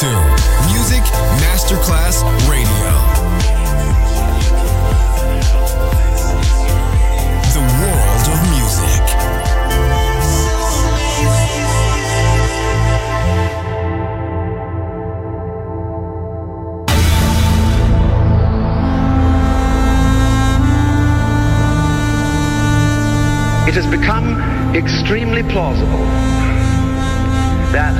to Music Masterclass Radio. The world of music. It has become extremely plausible that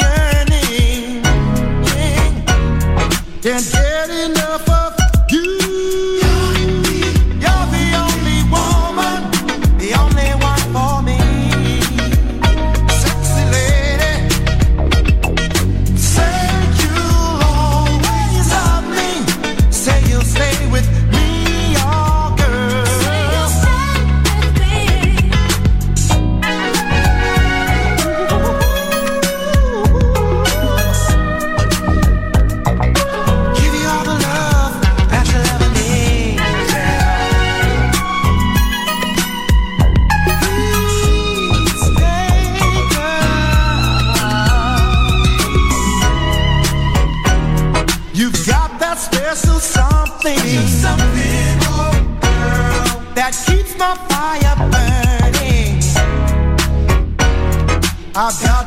yearning. Can't get enough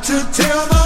Gally. Stay.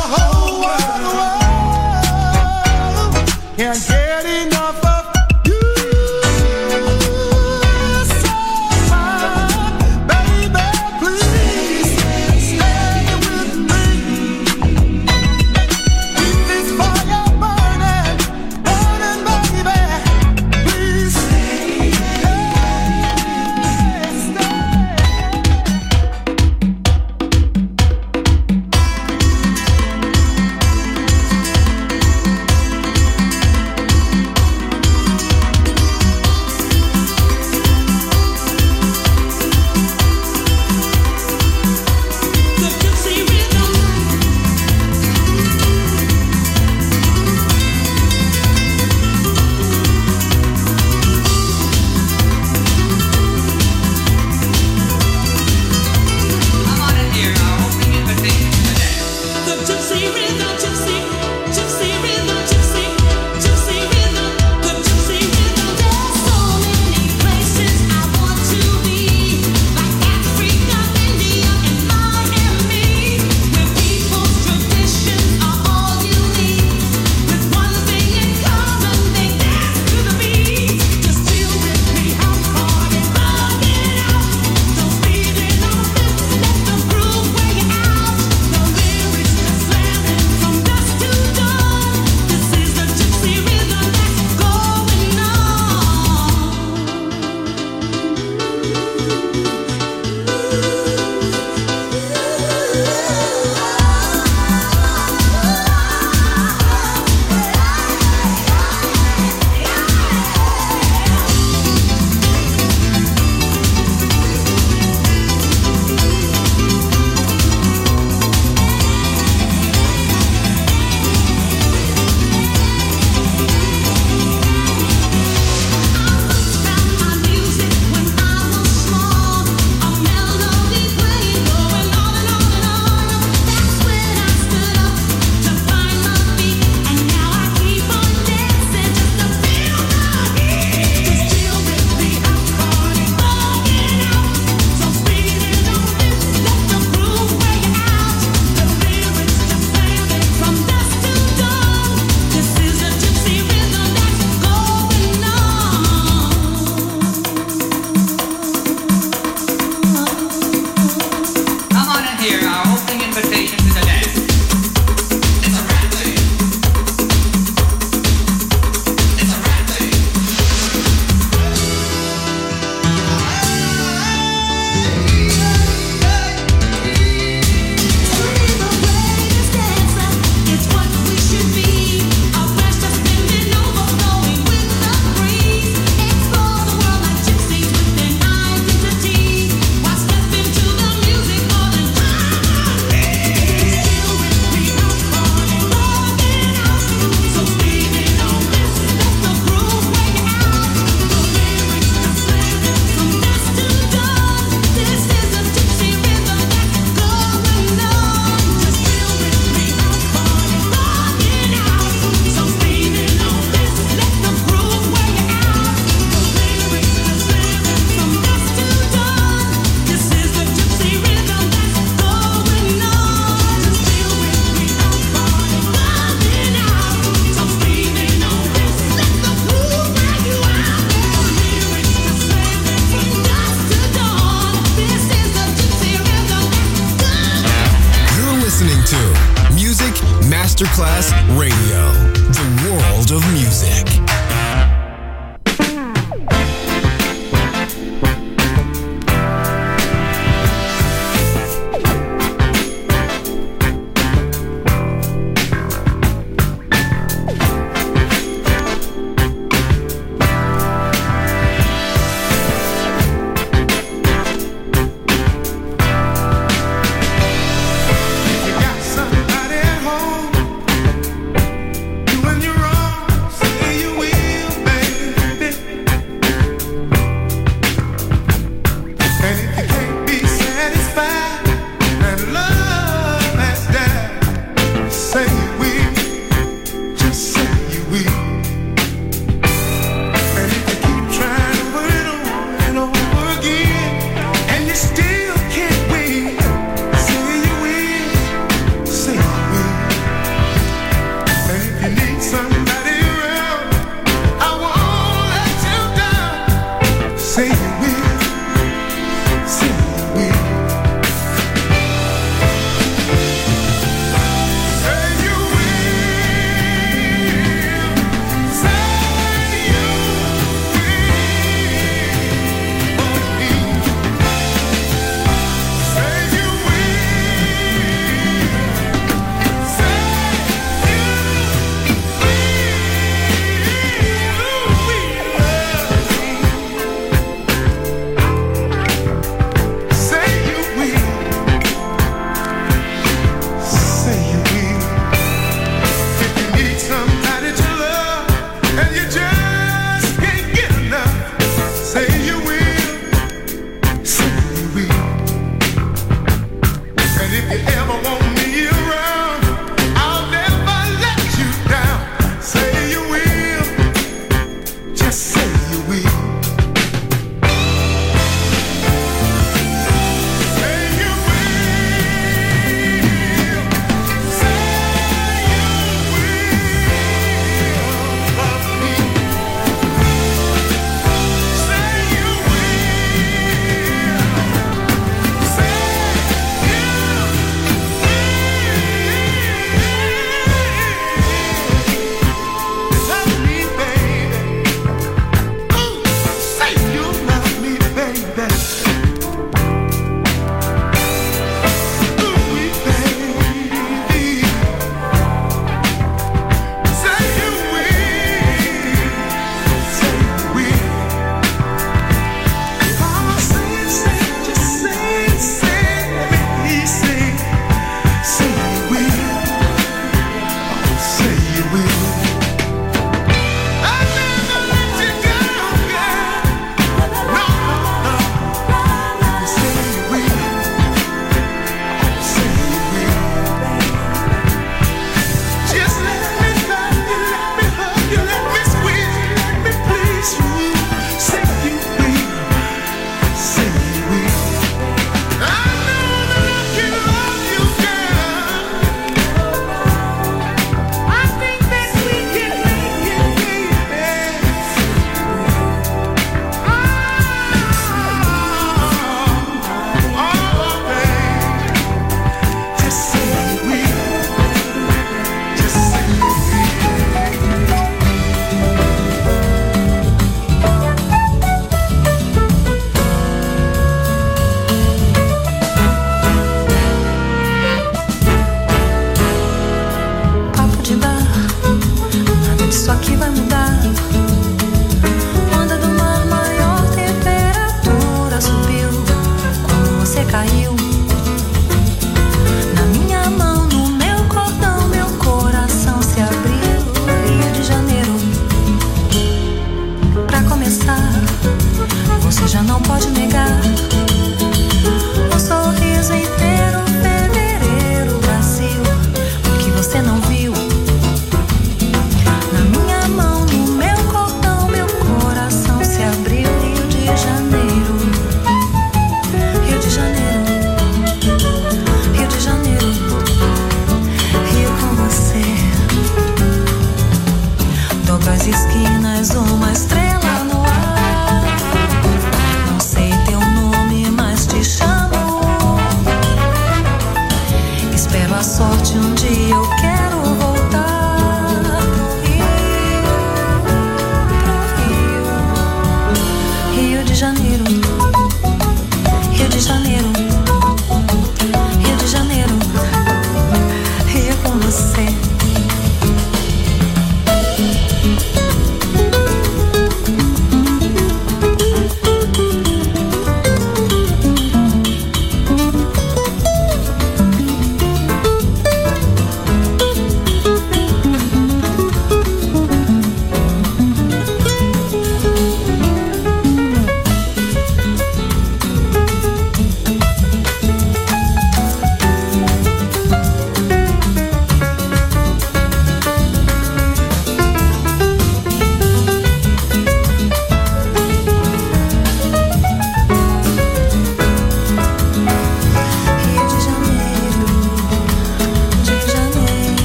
saiu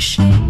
achei.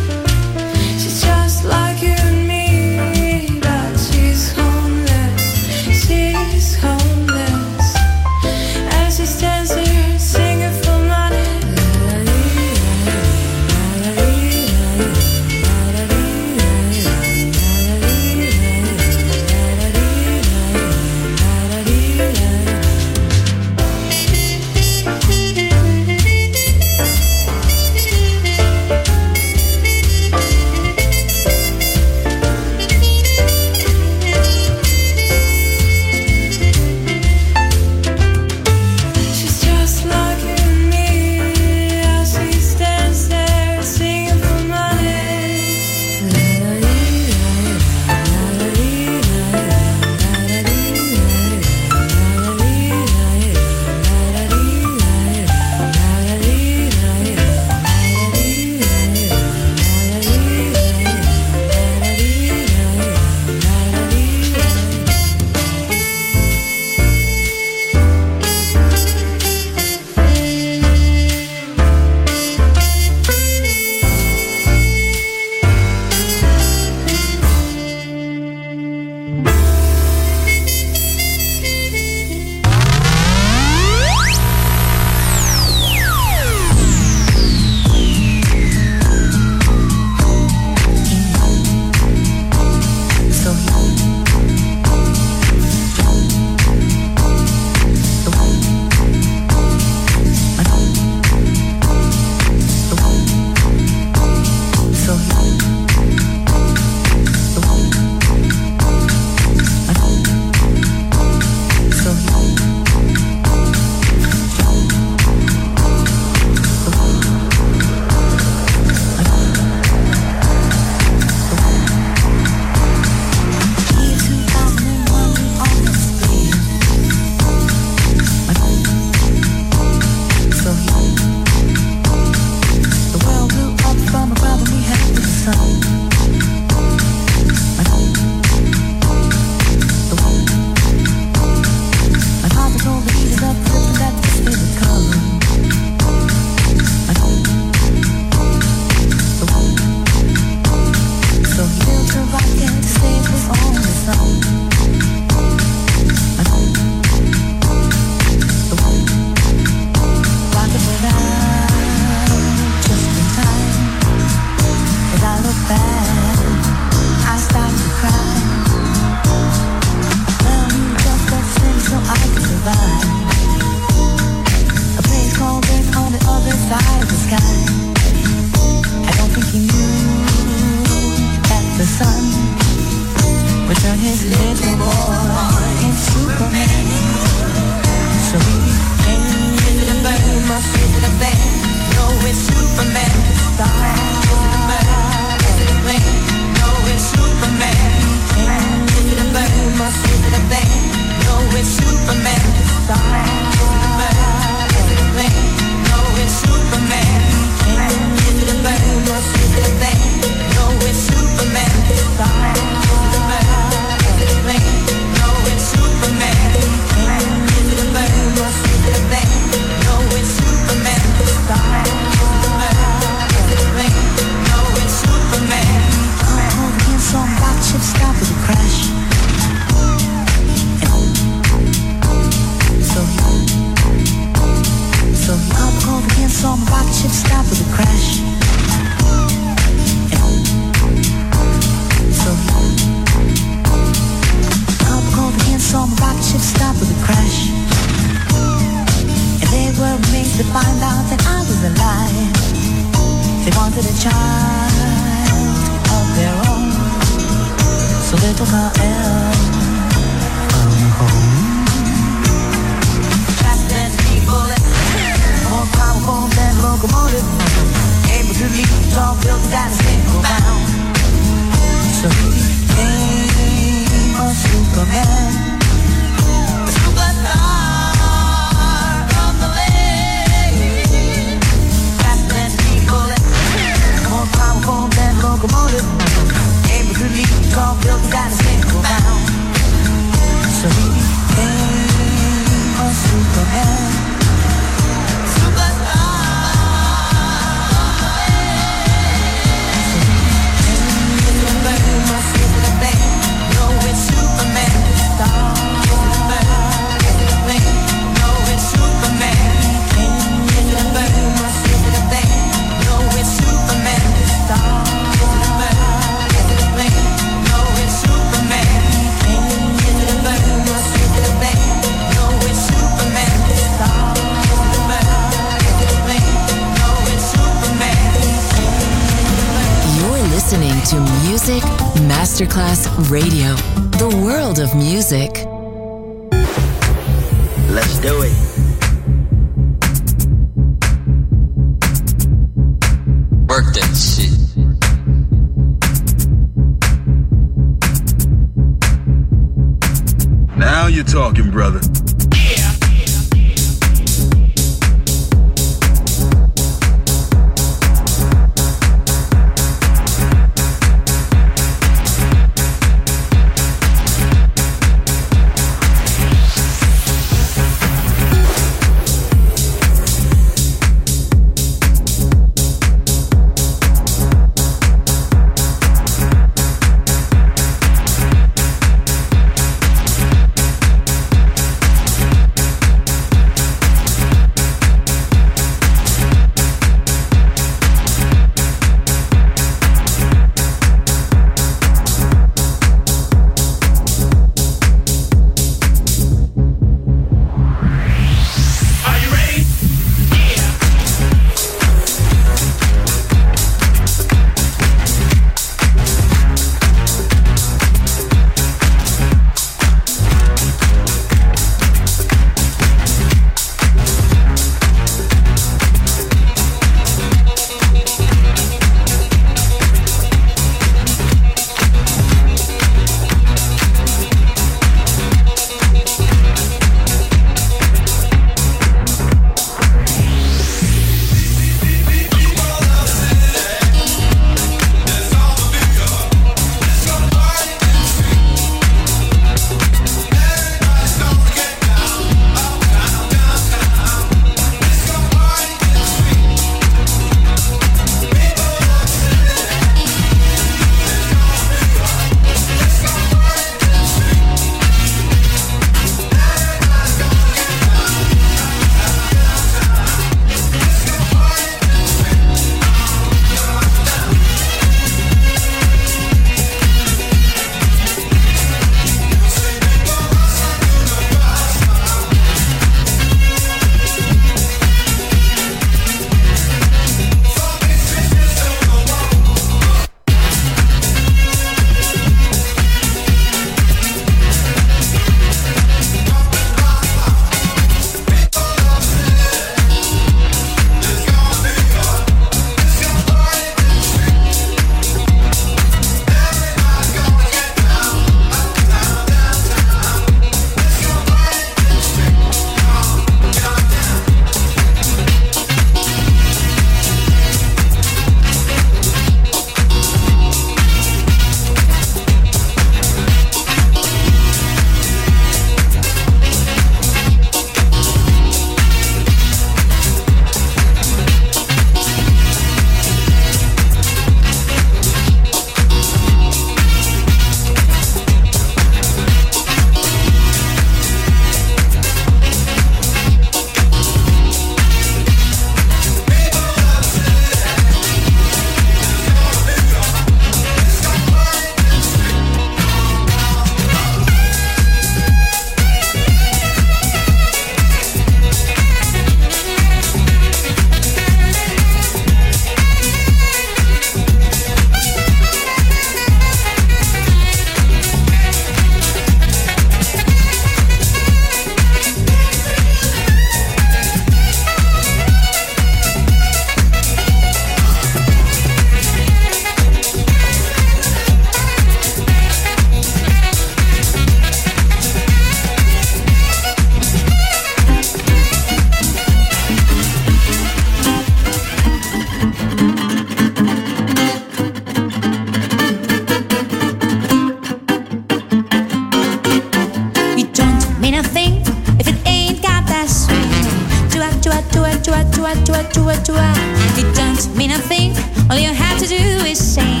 chua chua chua chua. It don't mean a thing. All you have to do is sing.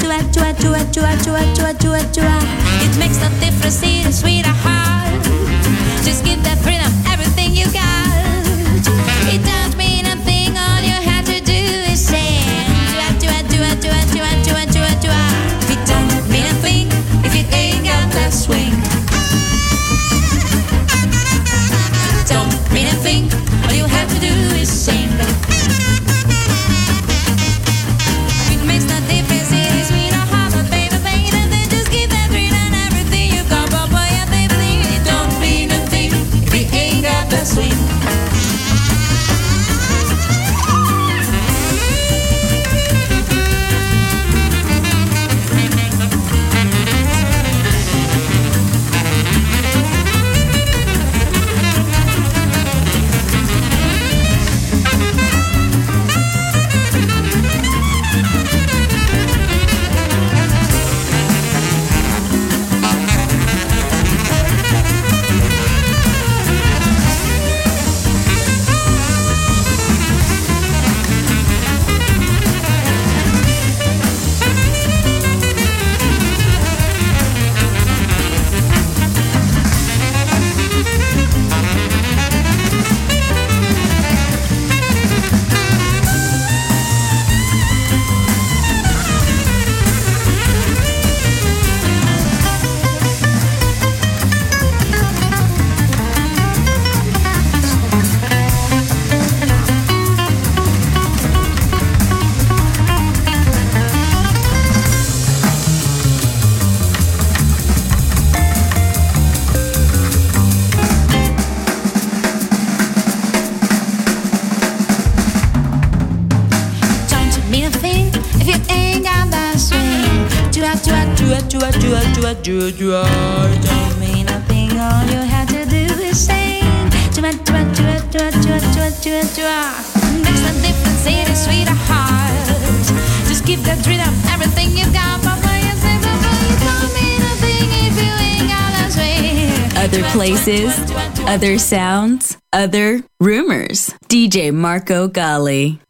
Chua chua chua chua chua chua chua chua. It makes no difference, in sweetheart. Just give that freedom everything you got. It don't chua, chua. Don't mean a thing, all you have to do is sing. Chua, chua, chua, chua, chua, chua, chua, chua. Makes no difference, it is sweet or. Just give that rhythm everything you got. Papa, you say, Papa, you don't mean if you ain't got that swing. Other places, other sounds, other rumors. DJ Marco Gally.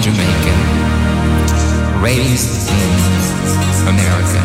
Jamaican, raised in America,